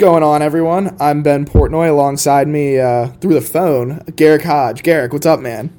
going on, everyone? I'm Ben Portnoy. Alongside me uh, through the phone, Garrick Hodge. Garrick, what's up, man?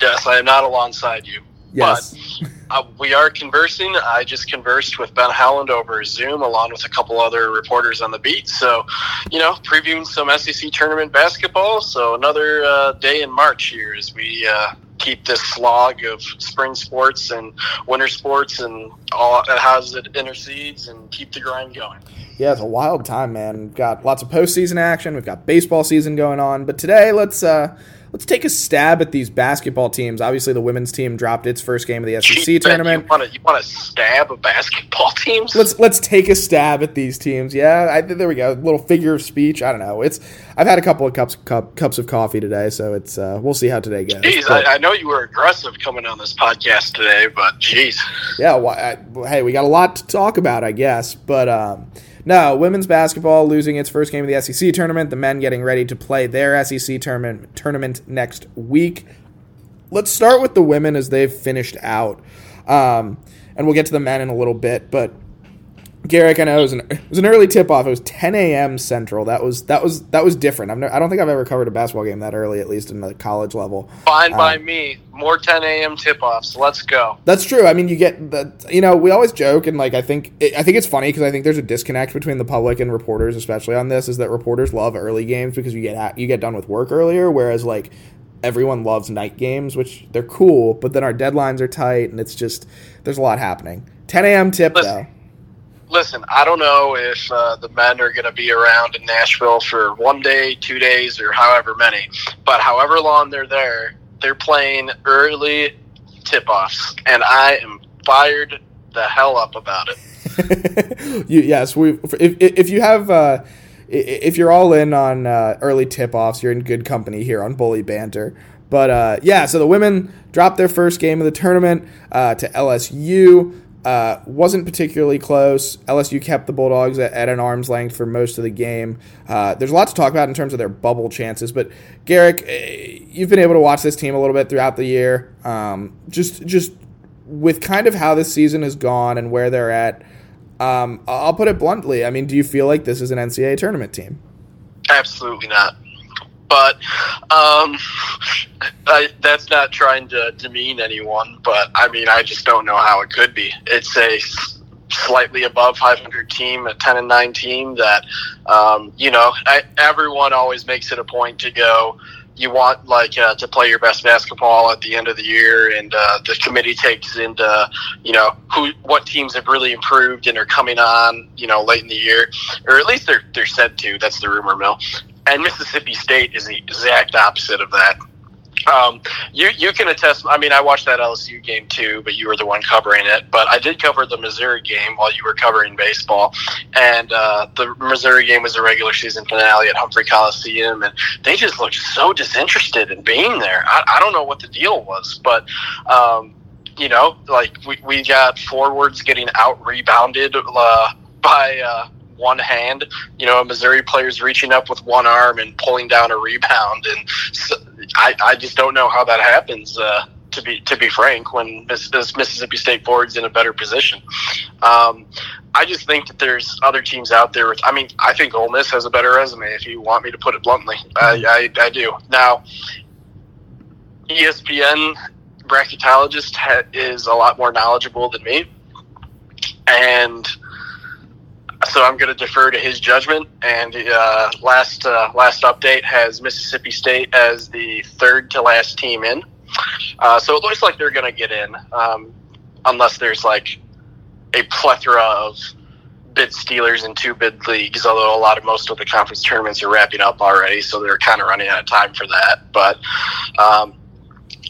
Yes, I am not alongside you. Yes. But uh, we are conversing. I just conversed with Ben Howland over Zoom, along with a couple other reporters on the beat. So, you know, previewing some SEC tournament basketball. So another uh, day in March here as we uh, keep this slog of spring sports and winter sports and all how it intercedes and keep the grind going. Yeah, it's a wild time, man. We've got lots of postseason action. We've got baseball season going on. But today, let's uh, let's take a stab at these basketball teams. Obviously, the women's team dropped its first game of the SEC Gee, tournament. You want to you want to stab a basketball teams? Let's let's take a stab at these teams. Yeah, I, there we go. A little figure of speech. I don't know. It's I've had a couple of cups cup, cups of coffee today, so it's uh, we'll see how today goes. Jeez, I, I know you were aggressive coming on this podcast today, but jeez. yeah, why, I, hey, we got a lot to talk about, I guess. But um, no, women's basketball losing its first game of the SEC tournament. The men getting ready to play their SEC tournament tournament next week. Let's start with the women as they've finished out, um, and we'll get to the men in a little bit. But Garrick, I know it was an, it was an early tip off. It was 10 a.m. Central. That was that was that was different. I've no, I don't think I've ever covered a basketball game that early, at least in the college level. Fine by Um, me. More 10 a.m. tip-offs. Let's go. That's true. I mean, you get the you know we always joke and like I think I think it's funny because I think there's a disconnect between the public and reporters, especially on this, is that reporters love early games because you get at, you get done with work earlier, whereas like everyone loves night games, which they're cool, but then our deadlines are tight and it's just there's a lot happening. 10 a.m. tip Listen. though. Listen, I don't know if uh, the men are going to be around in Nashville for one day, two days, or however many. But however long they're there, they're playing early tip-offs, and I am fired the hell up about it. you, yes, we. If, if you have. Uh, if you're all in on uh, early tip offs, you're in good company here on Bully Banter. But uh, yeah, so the women dropped their first game of the tournament uh, to LSU. Uh, wasn't particularly close. LSU kept the Bulldogs at, at an arm's length for most of the game. Uh, there's a lot to talk about in terms of their bubble chances. But Garrick, eh, you've been able to watch this team a little bit throughout the year. Um, just, just with kind of how this season has gone and where they're at, um, I'll put it bluntly. I mean, do you feel like this is an NCAA tournament team? Absolutely not. But um, I, that's not trying to demean anyone. But I mean, I just don't know how it could be. It's a slightly above 500 team, a 10 and 9 team that um, you know I, everyone always makes it a point to go. You want like uh, to play your best basketball at the end of the year, and uh, the committee takes into you know who what teams have really improved and are coming on you know late in the year, or at least they're they're said to. That's the rumor mill. And Mississippi State is the exact opposite of that. Um, you you can attest. I mean, I watched that LSU game too, but you were the one covering it. But I did cover the Missouri game while you were covering baseball, and uh, the Missouri game was a regular season finale at Humphrey Coliseum, and they just looked so disinterested in being there. I, I don't know what the deal was, but. Um, you know, like we, we got forwards getting out rebounded uh, by uh, one hand. You know, a Missouri players reaching up with one arm and pulling down a rebound, and so, I, I just don't know how that happens. Uh, to be to be frank, when this, this Mississippi State forward's in a better position, um, I just think that there's other teams out there. With, I mean, I think Ole Miss has a better resume. If you want me to put it bluntly, I, I, I do. Now, ESPN bracketologist ha- is a lot more knowledgeable than me, and so I'm going to defer to his judgment. And uh, last uh, last update has Mississippi State as the third to last team in. Uh, so it looks like they're going to get in, um, unless there's like a plethora of bid stealers in two bid leagues. Although a lot of most of the conference tournaments are wrapping up already, so they're kind of running out of time for that. But um,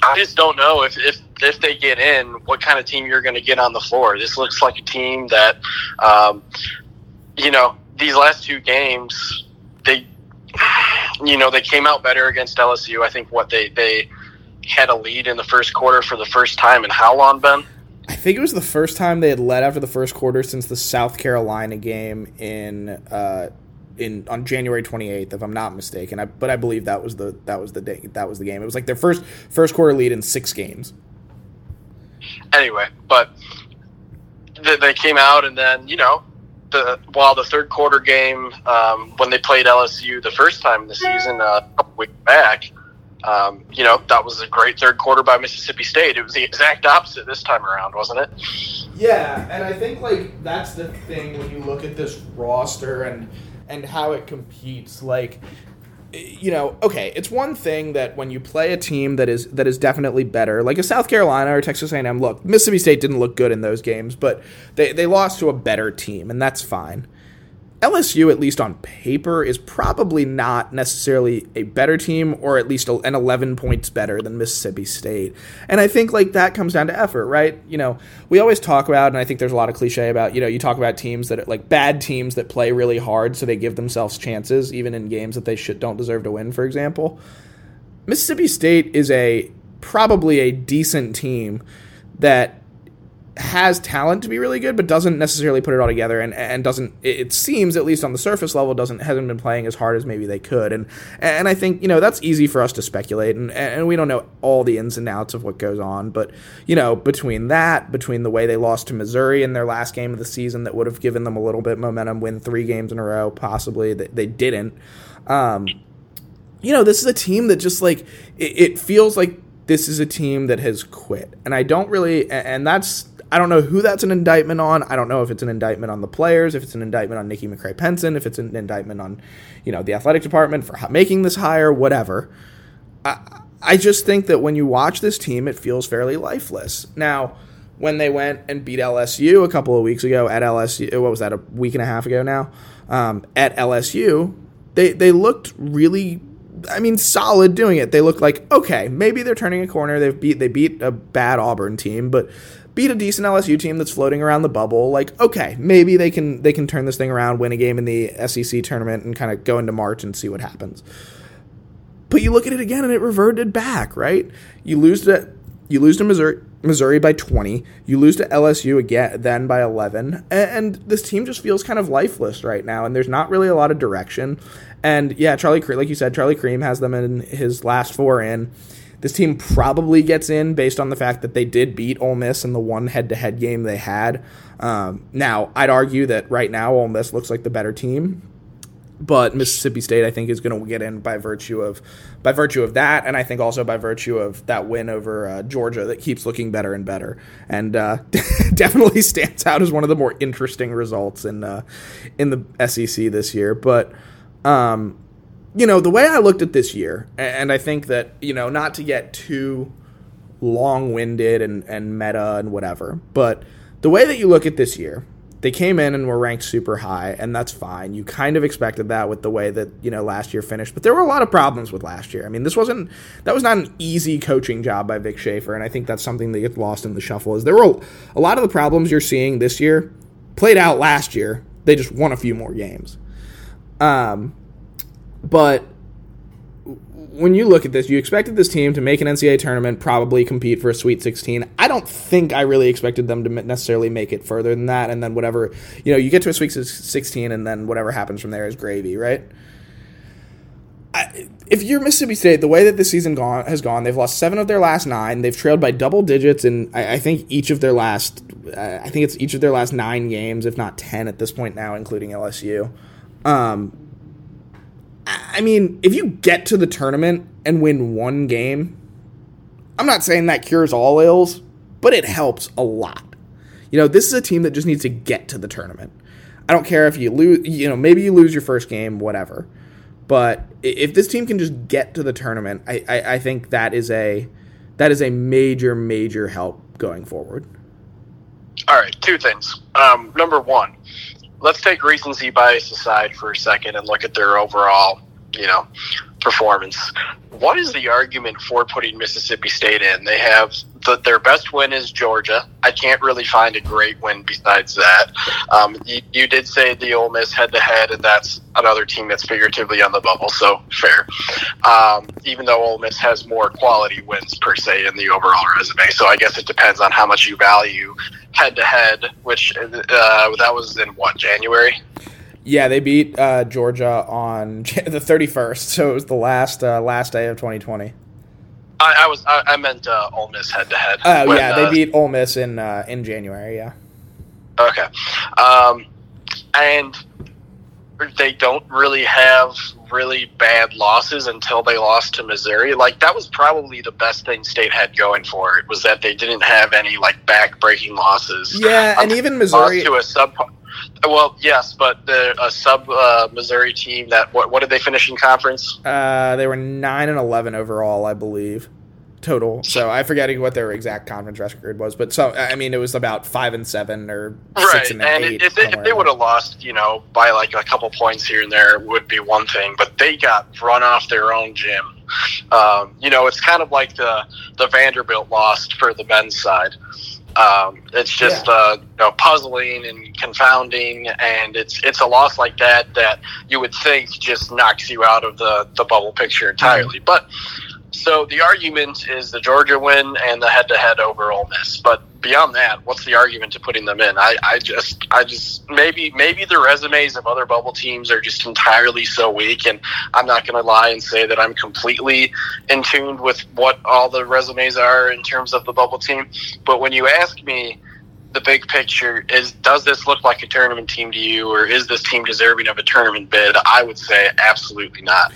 I just don't know if, if if they get in, what kind of team you're going to get on the floor. This looks like a team that, um, you know, these last two games, they, you know, they came out better against LSU. I think what they they had a lead in the first quarter for the first time in how long, Ben? I think it was the first time they had led after the first quarter since the South Carolina game in uh, in on January 28th, if I'm not mistaken. I, but I believe that was the that was the day that was the game. It was like their first first quarter lead in six games. Anyway, but they, they came out and then you know the while the third quarter game um, when they played LSU the first time in the season uh, a couple weeks back, um, you know that was a great third quarter by Mississippi State. It was the exact opposite this time around, wasn't it? Yeah, and I think like that's the thing when you look at this roster and and how it competes. Like, you know, okay, it's one thing that when you play a team that is that is definitely better, like a South Carolina or Texas A&M. Look, Mississippi State didn't look good in those games, but they they lost to a better team, and that's fine. LSU, at least on paper, is probably not necessarily a better team, or at least an 11 points better than Mississippi State. And I think like that comes down to effort, right? You know, we always talk about, and I think there's a lot of cliche about, you know, you talk about teams that are like bad teams that play really hard, so they give themselves chances, even in games that they should don't deserve to win. For example, Mississippi State is a probably a decent team that has talent to be really good, but doesn't necessarily put it all together, and and doesn't. It seems at least on the surface level doesn't hasn't been playing as hard as maybe they could, and and I think you know that's easy for us to speculate, and and we don't know all the ins and outs of what goes on, but you know between that, between the way they lost to Missouri in their last game of the season, that would have given them a little bit momentum, win three games in a row, possibly they, they didn't. Um, you know, this is a team that just like it, it feels like this is a team that has quit, and I don't really, and that's I don't know who that's an indictment on. I don't know if it's an indictment on the players, if it's an indictment on Nikki McCray Penson, if it's an indictment on, you know, the athletic department for making this hire, whatever. I, I just think that when you watch this team, it feels fairly lifeless. Now, when they went and beat LSU a couple of weeks ago at LSU, what was that, a week and a half ago now? Um, at LSU, they they looked really I mean, solid doing it. They look like okay, maybe they're turning a corner. They've beat they beat a bad Auburn team, but beat a decent LSU team that's floating around the bubble. Like, okay, maybe they can they can turn this thing around, win a game in the SEC tournament, and kind of go into March and see what happens. But you look at it again, and it reverted back. Right? You lose to you lose to Missouri. Missouri by 20. You lose to LSU again, then by 11. And this team just feels kind of lifeless right now, and there's not really a lot of direction. And yeah, Charlie, like you said, Charlie Creme has them in his last four in. This team probably gets in based on the fact that they did beat Ole Miss in the one head-to-head game they had. Um, now, I'd argue that right now Ole Miss looks like the better team, but Mississippi State I think is going to get in by virtue of by virtue of that, and I think also by virtue of that win over uh, Georgia that keeps looking better and better, and uh, definitely stands out as one of the more interesting results in uh, in the SEC this year. But um, you know, the way I looked at this year, and I think that, you know, not to get too long winded and, and meta and whatever, but the way that you look at this year, they came in and were ranked super high, and that's fine. You kind of expected that with the way that, you know, last year finished, but there were a lot of problems with last year. I mean, this wasn't, that was not an easy coaching job by Vic Schaefer, and I think that's something that gets lost in the shuffle, is there were a lot of the problems you're seeing this year played out last year. They just won a few more games. Um, but when you look at this, you expected this team to make an NCAA tournament, probably compete for a Sweet 16. I don't think I really expected them to necessarily make it further than that, and then whatever you know, you get to a Sweet 16, and then whatever happens from there is gravy, right? I, if you're Mississippi State, the way that this season gone has gone, they've lost seven of their last nine. They've trailed by double digits in I, I think each of their last, I think it's each of their last nine games, if not ten at this point now, including LSU. Um, I mean, if you get to the tournament and win one game, I'm not saying that cures all ills, but it helps a lot. You know, this is a team that just needs to get to the tournament. I don't care if you lose, you know, maybe you lose your first game, whatever. But if this team can just get to the tournament, I, I, I think that is a that is a major, major help going forward. All right, two things. Um, number one, let's take recency bias aside for a second and look at their overall, you know, performance. What is the argument for putting Mississippi State in? They have the, their best win is Georgia. I can't really find a great win besides that. Um, you, you, did say the Ole Miss head to head, and that's another team that's figuratively on the bubble, so fair. Um, even though Ole Miss has more quality wins per se in the overall resume, so I guess it depends on how much you value head to head. Which uh, that was in what January. Yeah, they beat uh, Georgia on the 31st, so it was the last uh, last day of 2020. I, I was I, I meant uh, Ole Miss head to head. Oh yeah, they uh, beat Ole Miss in uh, in January. Yeah. Okay. Um, and they don't really have really bad losses until they lost to Missouri. Like that was probably the best thing State had going for it was that they didn't have any like back-breaking losses. Yeah, and even Missouri to a sub. Well, yes, but the a sub uh, Missouri team that what what did they finish in conference? Uh, they were nine and eleven overall, I believe total. So I'm forgetting what their exact conference record was, but so I mean it was about five and seven or right. six and, and eight. If they, if they would have lost, you know, by like a couple points here and there, would be one thing. But they got run off their own gym. Um, you know, it's kind of like the the Vanderbilt lost for the men's side. Um, it's just yeah. uh, you know, puzzling and confounding, and it's it's a loss like that that you would think just knocks you out of the the bubble picture entirely. Mm-hmm. But so the argument is the Georgia win and the head-to-head over Ole Miss. But beyond that, what's the argument to putting them in? I, I just, I just maybe maybe the resumes of other bubble teams are just entirely so weak, and I'm not going to lie and say that I'm completely in tune with what all the resumes are in terms of the bubble team. But when you ask me the big picture is does this look like a tournament team to you or is this team deserving of a tournament bid i would say absolutely not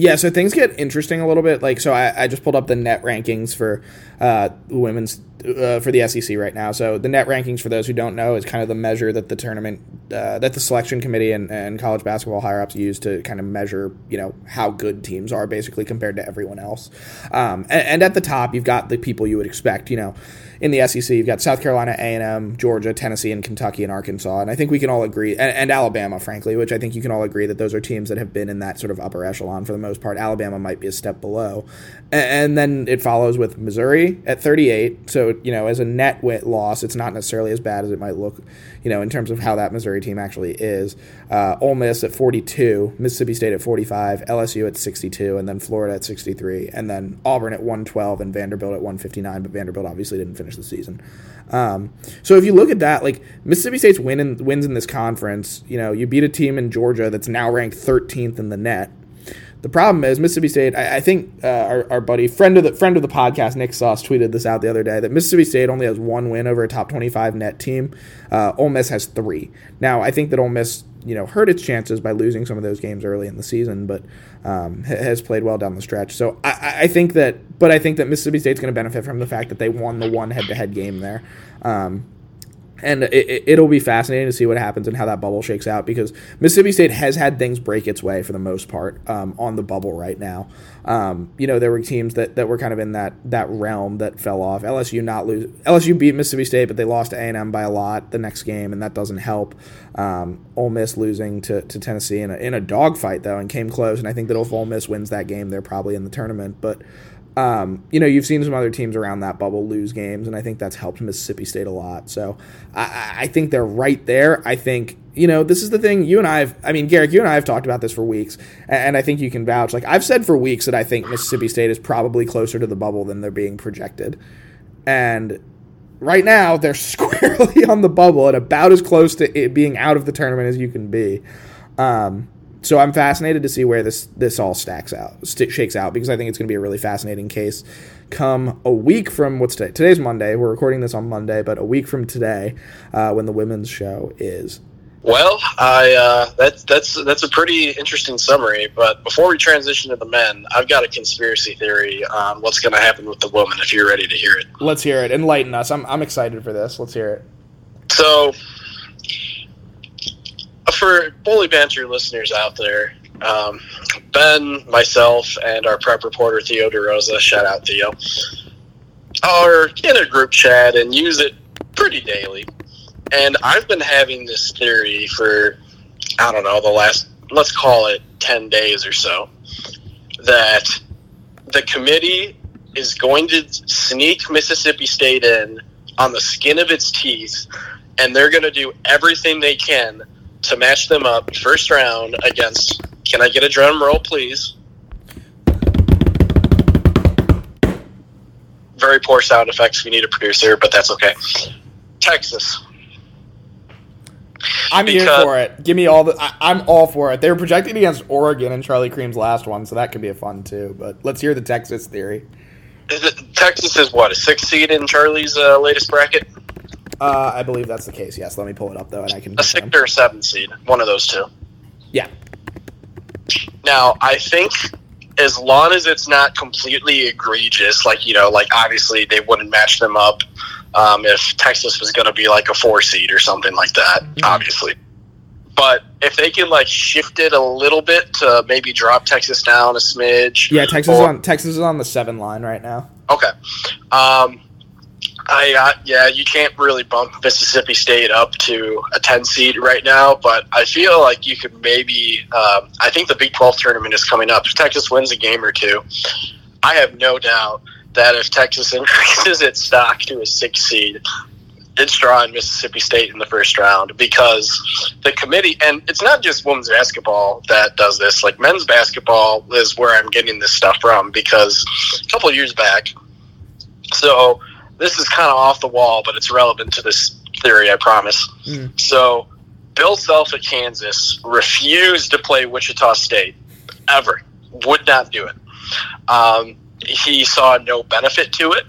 yeah, so things get interesting a little bit. Like, so I, I just pulled up the net rankings for uh, women's uh, for the SEC right now. So the net rankings, for those who don't know, is kind of the measure that the tournament, uh, that the selection committee and, and college basketball higher ups use to kind of measure, you know, how good teams are basically compared to everyone else. Um, and, and at the top, you've got the people you would expect. You know, in the SEC, you've got South Carolina, A and M, Georgia, Tennessee, and Kentucky and Arkansas. And I think we can all agree, and, and Alabama, frankly, which I think you can all agree that those are teams that have been in that sort of upper echelon for the most part. Alabama might be a step below, and, and then it follows with Missouri at 38. So you know, as a net wit loss, it's not necessarily as bad as it might look, you know, in terms of how that Missouri team actually is. Uh, Ole Miss at 42, Mississippi State at 45, LSU at 62, and then Florida at 63, and then Auburn at 112 and Vanderbilt at 159. But Vanderbilt obviously didn't finish the season. Um, so if you look at that, like Mississippi State's win in, wins in this conference, you know, you beat a team in Georgia that's now ranked 13th in the net. The problem is Mississippi State. I, I think uh, our, our, buddy friend of the friend of the podcast, Nick Suss, tweeted this out the other day that Mississippi State only has one win over a top twenty-five net team. Uh, Ole Miss has three. Now I think that Ole Miss, you know, hurt its chances by losing some of those games early in the season, but um, has played well down the stretch. So I, I, think that, but I think that Mississippi State's going to benefit from the fact that they won the one head-to-head game there. Um, and it, will be fascinating to see what happens and how that bubble shakes out because Mississippi State has had things break its way for the most part um, on the bubble right now. Um, you know, there were teams that, that were kind of in that that realm that fell off. LSU not lose. LSU beat Mississippi State, but they lost to A and M by a lot the next game, and that doesn't help. Um, Ole Miss losing to, to Tennessee in a, in a dogfight though, and came close. And I think that if Ole Miss wins that game, they're probably in the tournament, but. Um, you know, you've seen some other teams around that bubble lose games, and I think that's helped Mississippi State a lot. So I, I, think they're right there. I think, you know, this is the thing you and I have, I mean, Garrick, you and I have talked about this for weeks, and I think you can vouch. Like, I've said for weeks that I think Mississippi State is probably closer to the bubble than they're being projected. And right now, they're squarely on the bubble and about as close to it being out of the tournament as you can be. Um, so I'm fascinated to see where this this all stacks out, st- shakes out, because I think it's going to be a really fascinating case. Come a week from what's today? Today's Monday. We're recording this on Monday, but a week from today, uh, when the women's show is. Well, I uh, that's that's that's a pretty interesting summary. But before we transition to the men, I've got a conspiracy theory on what's going to happen with the woman. If you're ready to hear it, let's hear it. Enlighten us. I'm I'm excited for this. Let's hear it. So for bully banter listeners out there, um, Ben, myself, and our prep reporter Theo DeRosa, shout out Theo, are in a group chat and use it pretty daily. And I've been having this theory for I don't know the last let's call it ten days or so that the committee is going to sneak Mississippi State in on the skin of its teeth, and they're going to do everything they can to match them up first round against. Can I get a drum roll, please? Very poor sound effects. We need a producer, but that's okay. Texas. I'm because, here for it. Give me all the. I, am all for it. They were projected against Oregon in Charlie Creme's last one, so that could be a fun too. But let's hear the Texas theory. Is it, Texas is what a six seed in Charlie's uh, latest bracket. Uh, I believe that's the case. Yes, let me pull it up though, and I can. A six or a seven seed, one of those two. Yeah. Now, I think as long as it's not completely egregious, like you know, like obviously they wouldn't match them up um, if Texas was going to be like a four seed or something like that. Mm-hmm. Obviously, but if they can like shift it a little bit to maybe drop Texas down a smidge. Yeah, Texas or, on Texas is on the seven line right now. Okay. Um, I uh, yeah, you can't really bump Mississippi State up to a ten seed right now, but I feel like you could maybe. Um, I think the Big Twelve tournament is coming up. If Texas wins a game or two, I have no doubt that if Texas increases its stock to a six seed, it's drawing Mississippi State in the first round because the committee, and it's not just women's basketball that does this. Like men's basketball is where I'm getting this stuff from because a couple years back, so this is kind of off the wall, but it's relevant to this theory, I promise. Mm. So, Bill Self at Kansas refused to play Wichita State ever, would not do it. Um, he saw no benefit to it.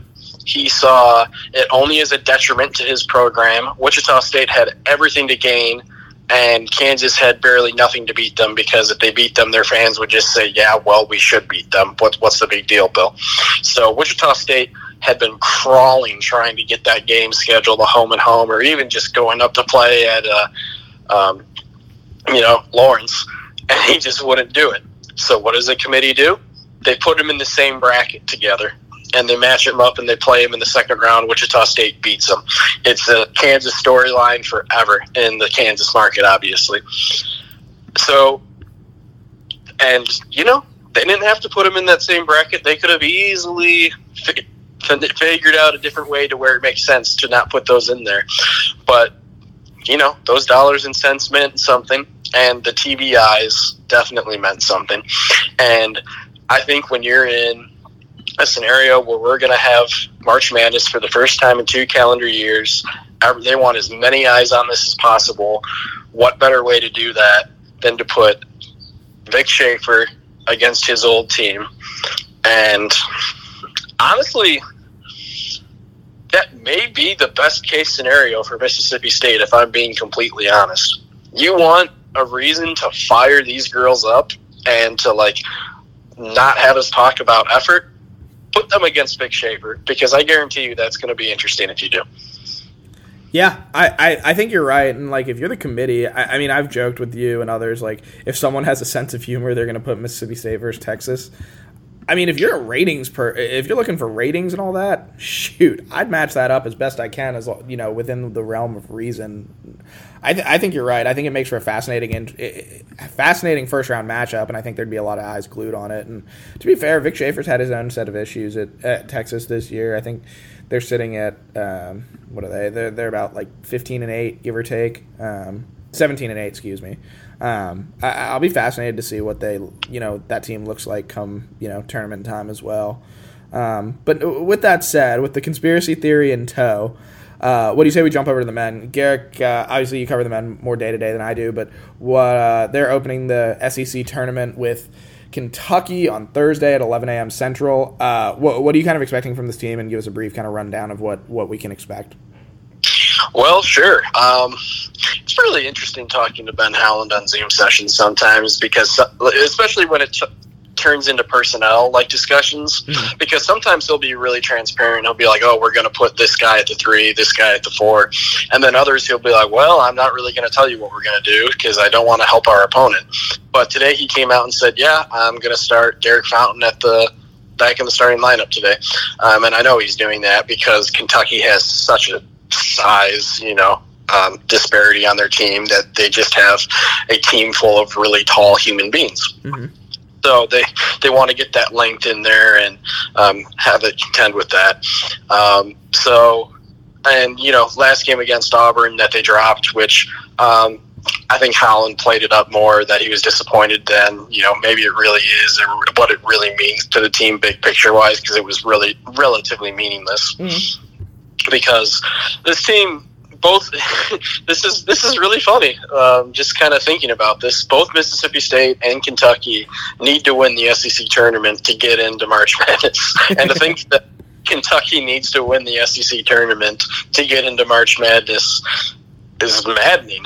He saw it only as a detriment to his program. Wichita State had everything to gain, and Kansas had barely nothing to beat them because if they beat them, their fans would just say, "Yeah, well, we should beat them. What's what's the big deal, Bill?" So Wichita State had been crawling trying to get that game scheduled a home and home, or even just going up to play at, uh, um, you know, Lawrence, and he just wouldn't do it. So what does the committee do? They put him in the same bracket together, and they match him up and they play him in the second round. Wichita State beats them. It's a Kansas storyline forever in the Kansas market, obviously. So, and you know, they didn't have to put him in that same bracket. They could have easily figured out a different way to where it makes sense to not put those in there. But you know, those dollars and cents meant something, and the eyes definitely meant something. And I think when you're in a scenario where we're going to have March Madness for the first time in two calendar years, they want as many eyes on this as possible. What better way to do that than to put Vic Schaefer against his old team? And honestly, that may be the best case scenario for Mississippi State, if I'm being completely honest. You want a reason to fire these girls up and to like not have us talk about effort, put them against Vic Schaefer because I guarantee you that's going to be interesting if you do. Yeah, I, I, I, think you're right. And, like, if you're the committee, I, I, mean, I've joked with you and others, like, if someone has a sense of humor, they're going to put Mississippi State versus Texas. I mean, if you're a ratings per, if you're looking for ratings and all that, shoot, I'd match that up as best I can, as you know, within the realm of reason. I, th- I think you're right. I think it makes for a fascinating and fascinating first round matchup, and I think there'd be a lot of eyes glued on it. And to be fair, Vic Schaefer's had his own set of issues at, at Texas this year. I think they're sitting at um, what are they? They're they're about like 15 and eight, give or take. Um, 17 and 8 excuse me um, I, will be fascinated to see what they you know that team looks like come you know tournament time as well. Um, but with that said with the conspiracy theory in tow uh, what do you say we jump over to the men? Garrick uh, obviously you cover the men more day to day than i do but what uh, they're opening the sec tournament with kentucky on thursday at 11 a.m central. Uh, what, what are you kind of expecting from this team? And give us a brief kind of rundown of what, what we can expect. Well, sure. Um, it's really interesting talking to Ben Howland on Zoom sessions sometimes because, especially when it t- turns into personnel like discussions, mm-hmm. because sometimes he'll be really transparent. He'll be like, "Oh, we're going to put this guy at the three, this guy at the four. and then others he'll be like, "Well, I'm not really going to tell you what we're going to do because I don't want to help our opponent." But today he came out and said, "Yeah, I'm going to start Derek Fountain at the." Back in the starting lineup today, um, and I know he's doing that because Kentucky has such a size, you know, um, disparity on their team that they just have a team full of really tall human beings. Mm-hmm. So they they want to get that length in there and um, have it contend with that. Um, so, and you know, last game against Auburn that they dropped, which um, I think Howland played it up more that he was disappointed than you know maybe it really is or what it really means to the team big picture wise because it was really relatively meaningless. Mm-hmm because this team both this is this is really funny um, just kind of thinking about this both mississippi state and kentucky need to win the sec tournament to get into march madness and to think that Kentucky needs to win the SEC tournament to get into March Madness is maddening.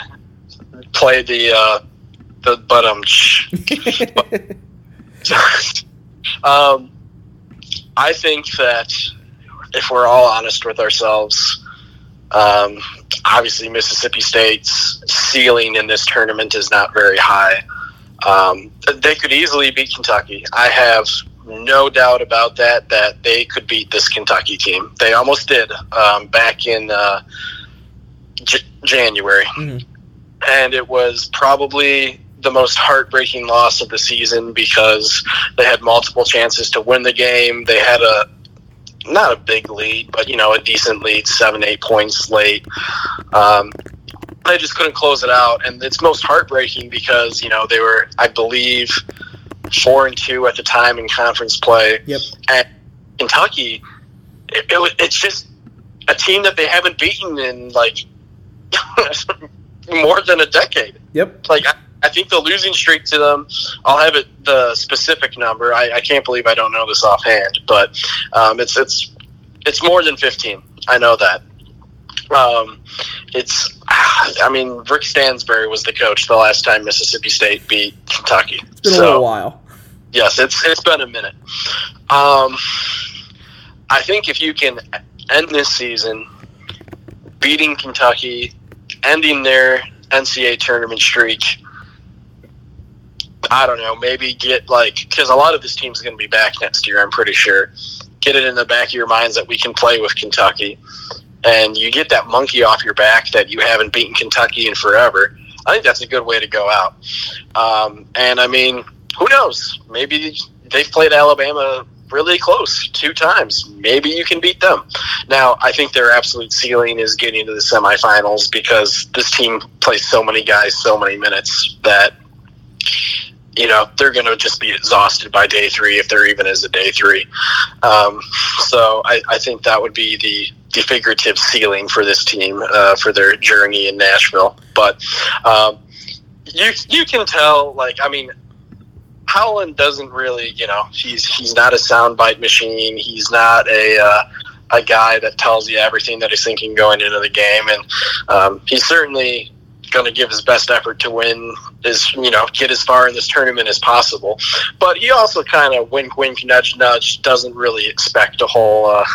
Play the uh, the but um. um, I think that if we're all honest with ourselves, um, obviously Mississippi State's ceiling in this tournament is not very high. Um, they could easily beat Kentucky. I have no doubt about that. That they could beat this Kentucky team. They almost did um, back in uh, J- January, mm-hmm. and it was probably the most heartbreaking loss of the season because they had multiple chances to win the game. They had a not a big lead, but you know a decent lead, seven eight points late. Um, they just couldn't close it out, and it's most heartbreaking because you know they were, I believe, four and two at the time in conference play. Yep. And Kentucky, it, it, it's just a team that they haven't beaten in like more than a decade. Yep. Like I, I think the losing streak to them, I'll have it the specific number. I, I can't believe I don't know this offhand, but um, it's it's it's more than fifteen. I know that. Um, it's, I mean, Rick Stansbury was the coach the last time Mississippi State beat Kentucky. It's been so, a little while. Yes, it's it's been a minute. Um, I think if you can end this season beating Kentucky, ending their NCAA tournament streak, I don't know, maybe get like because a lot of this team's going to be back next year. I'm pretty sure. Get it in the back of your minds that we can play with Kentucky, and you get that monkey off your back that you haven't beaten Kentucky in forever. I think that's a good way to go out. Um, and I mean, who knows? Maybe they've played Alabama really close two times. Maybe you can beat them. Now, I think their absolute ceiling is getting to the semifinals because this team plays so many guys so many minutes that you know they're going to just be exhausted by day three if there even is a day three. Um, so I, I, think that would be the, the figurative ceiling for this team uh, for their journey in Nashville. But um, you you can tell, like I mean, Howland doesn't really, you know, he's he's not a soundbite machine. He's not a uh, a guy that tells you everything that he's thinking going into the game, and um, he's certainly going to give his best effort to win is you know get as far in this tournament as possible. But he also kind of wink wink nudge nudge doesn't really expect a whole uh,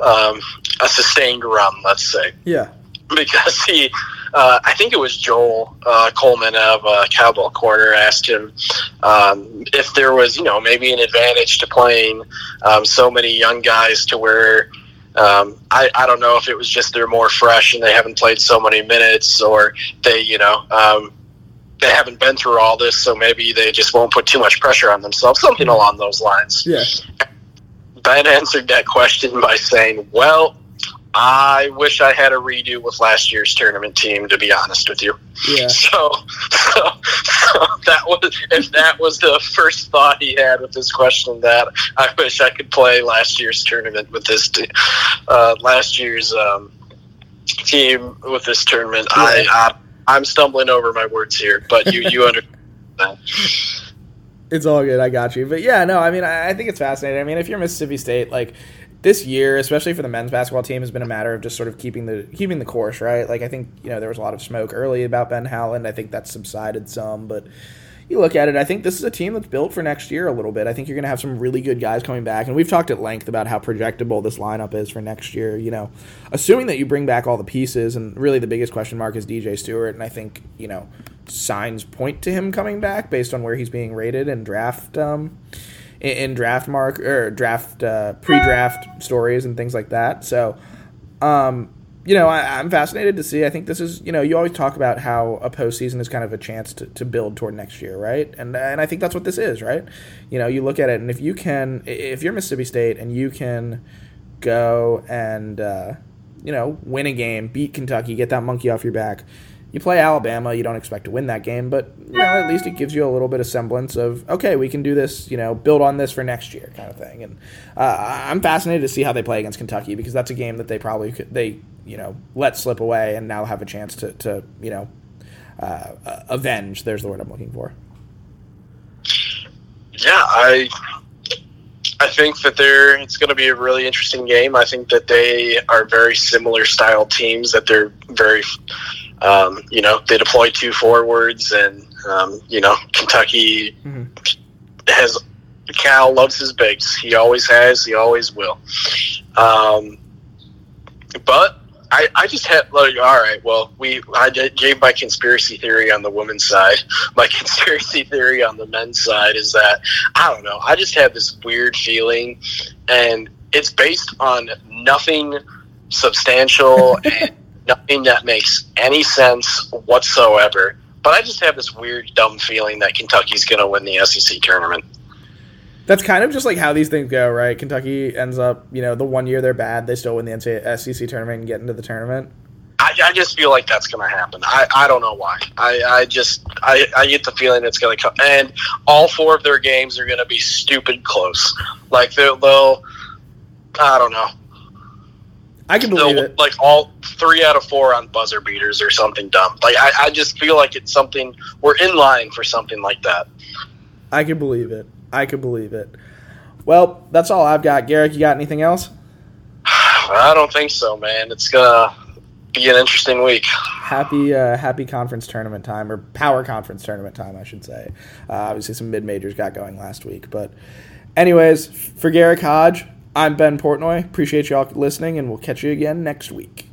um, a sustained run let's say. Yeah. Because he uh, I think it was Joel uh, Coleman of uh, Cowbell Corner asked him um, if there was, you know, maybe an advantage to playing um, so many young guys to where um, I, I don't know if it was just they're more fresh and they haven't played so many minutes or they, you know, um, they haven't been through all this, so maybe they just won't put too much pressure on themselves, something along those lines. Yeah. Ben answered that question by saying, well, I wish I had a redo with last year's tournament team. To be honest with you, yeah. So, so, so, that was if that was the first thought he had with this question. That I wish I could play last year's tournament with this uh, last year's um, team with this tournament. Yeah. I, I am stumbling over my words here, but you you understand that. It's all good. I got you. But yeah, no, I mean, I, I think it's fascinating. I mean, if you're Mississippi State, like this year, especially for the men's basketball team, has been a matter of just sort of keeping the keeping the course, right? Like I think you know there was a lot of smoke early about Ben Howland. I think that's subsided some, but you look at it, I think this is a team that's built for next year a little bit. I think you're going to have some really good guys coming back, and we've talked at length about how projectable this lineup is for next year. You know, assuming that you bring back all the pieces, and really the biggest question mark is DJ Stewart, and I think you know signs point to him coming back based on where he's being rated and draft. Um, in, in draft mark or draft uh, pre-draft stories and things like that. So, um, you know, I, am fascinated to see. I think this is, you know, you always talk about how a postseason is kind of a chance to, to build toward next year, right? And and I think that's what this is, right? You know, you look at it, and if you can, if you're Mississippi State and you can go and uh, you know win a game, beat Kentucky, get that monkey off your back, you play Alabama, you don't expect to win that game, but you know at least it gives you a little bit of semblance of okay, we can do this, you know, build on this for next year, kind of thing. And uh, I'm fascinated to see how they play against Kentucky because that's a game that they probably could, they you know let slip away and now have a chance to to you know uh, uh, avenge. There's the word I'm looking for. Yeah, I I think that they're it's going to be a really interesting game. I think that they are very similar style teams. That they're very, um, you know, they deploy two forwards, and um, you know, Kentucky mm-hmm. has Cal loves his bigs. He always has. He always will. Um, but I, I just had like all right well we I gave my conspiracy theory on the women's side my conspiracy theory on the men's side is that I don't know I just have this weird feeling and it's based on nothing substantial and nothing that makes any sense whatsoever but I just have this weird dumb feeling that Kentucky's going to win the SEC tournament that's kind of just like how these things go, right? Kentucky ends up, you know, the one year they're bad, they still win the SEC tournament and get into the tournament. I, I just feel like that's going to happen. I, I don't know why. I, I just I, I get the feeling it's going to come, and all four of their games are going to be stupid close. Like they'll, they'll I don't know. I can believe it. Like all three out of four on buzzer beaters or something dumb. Like I, I just feel like it's something we're in line for something like that. I can believe it. I can believe it. Well, that's all I've got. Garrick, you got anything else? I don't think so, man. It's gonna be an interesting week. Happy, uh, happy conference tournament time or power conference tournament time, I should say. Uh, obviously, some mid majors got going last week, but anyways, for Garrick Hodge, I'm Ben Portnoy. Appreciate y'all listening, and we'll catch you again next week.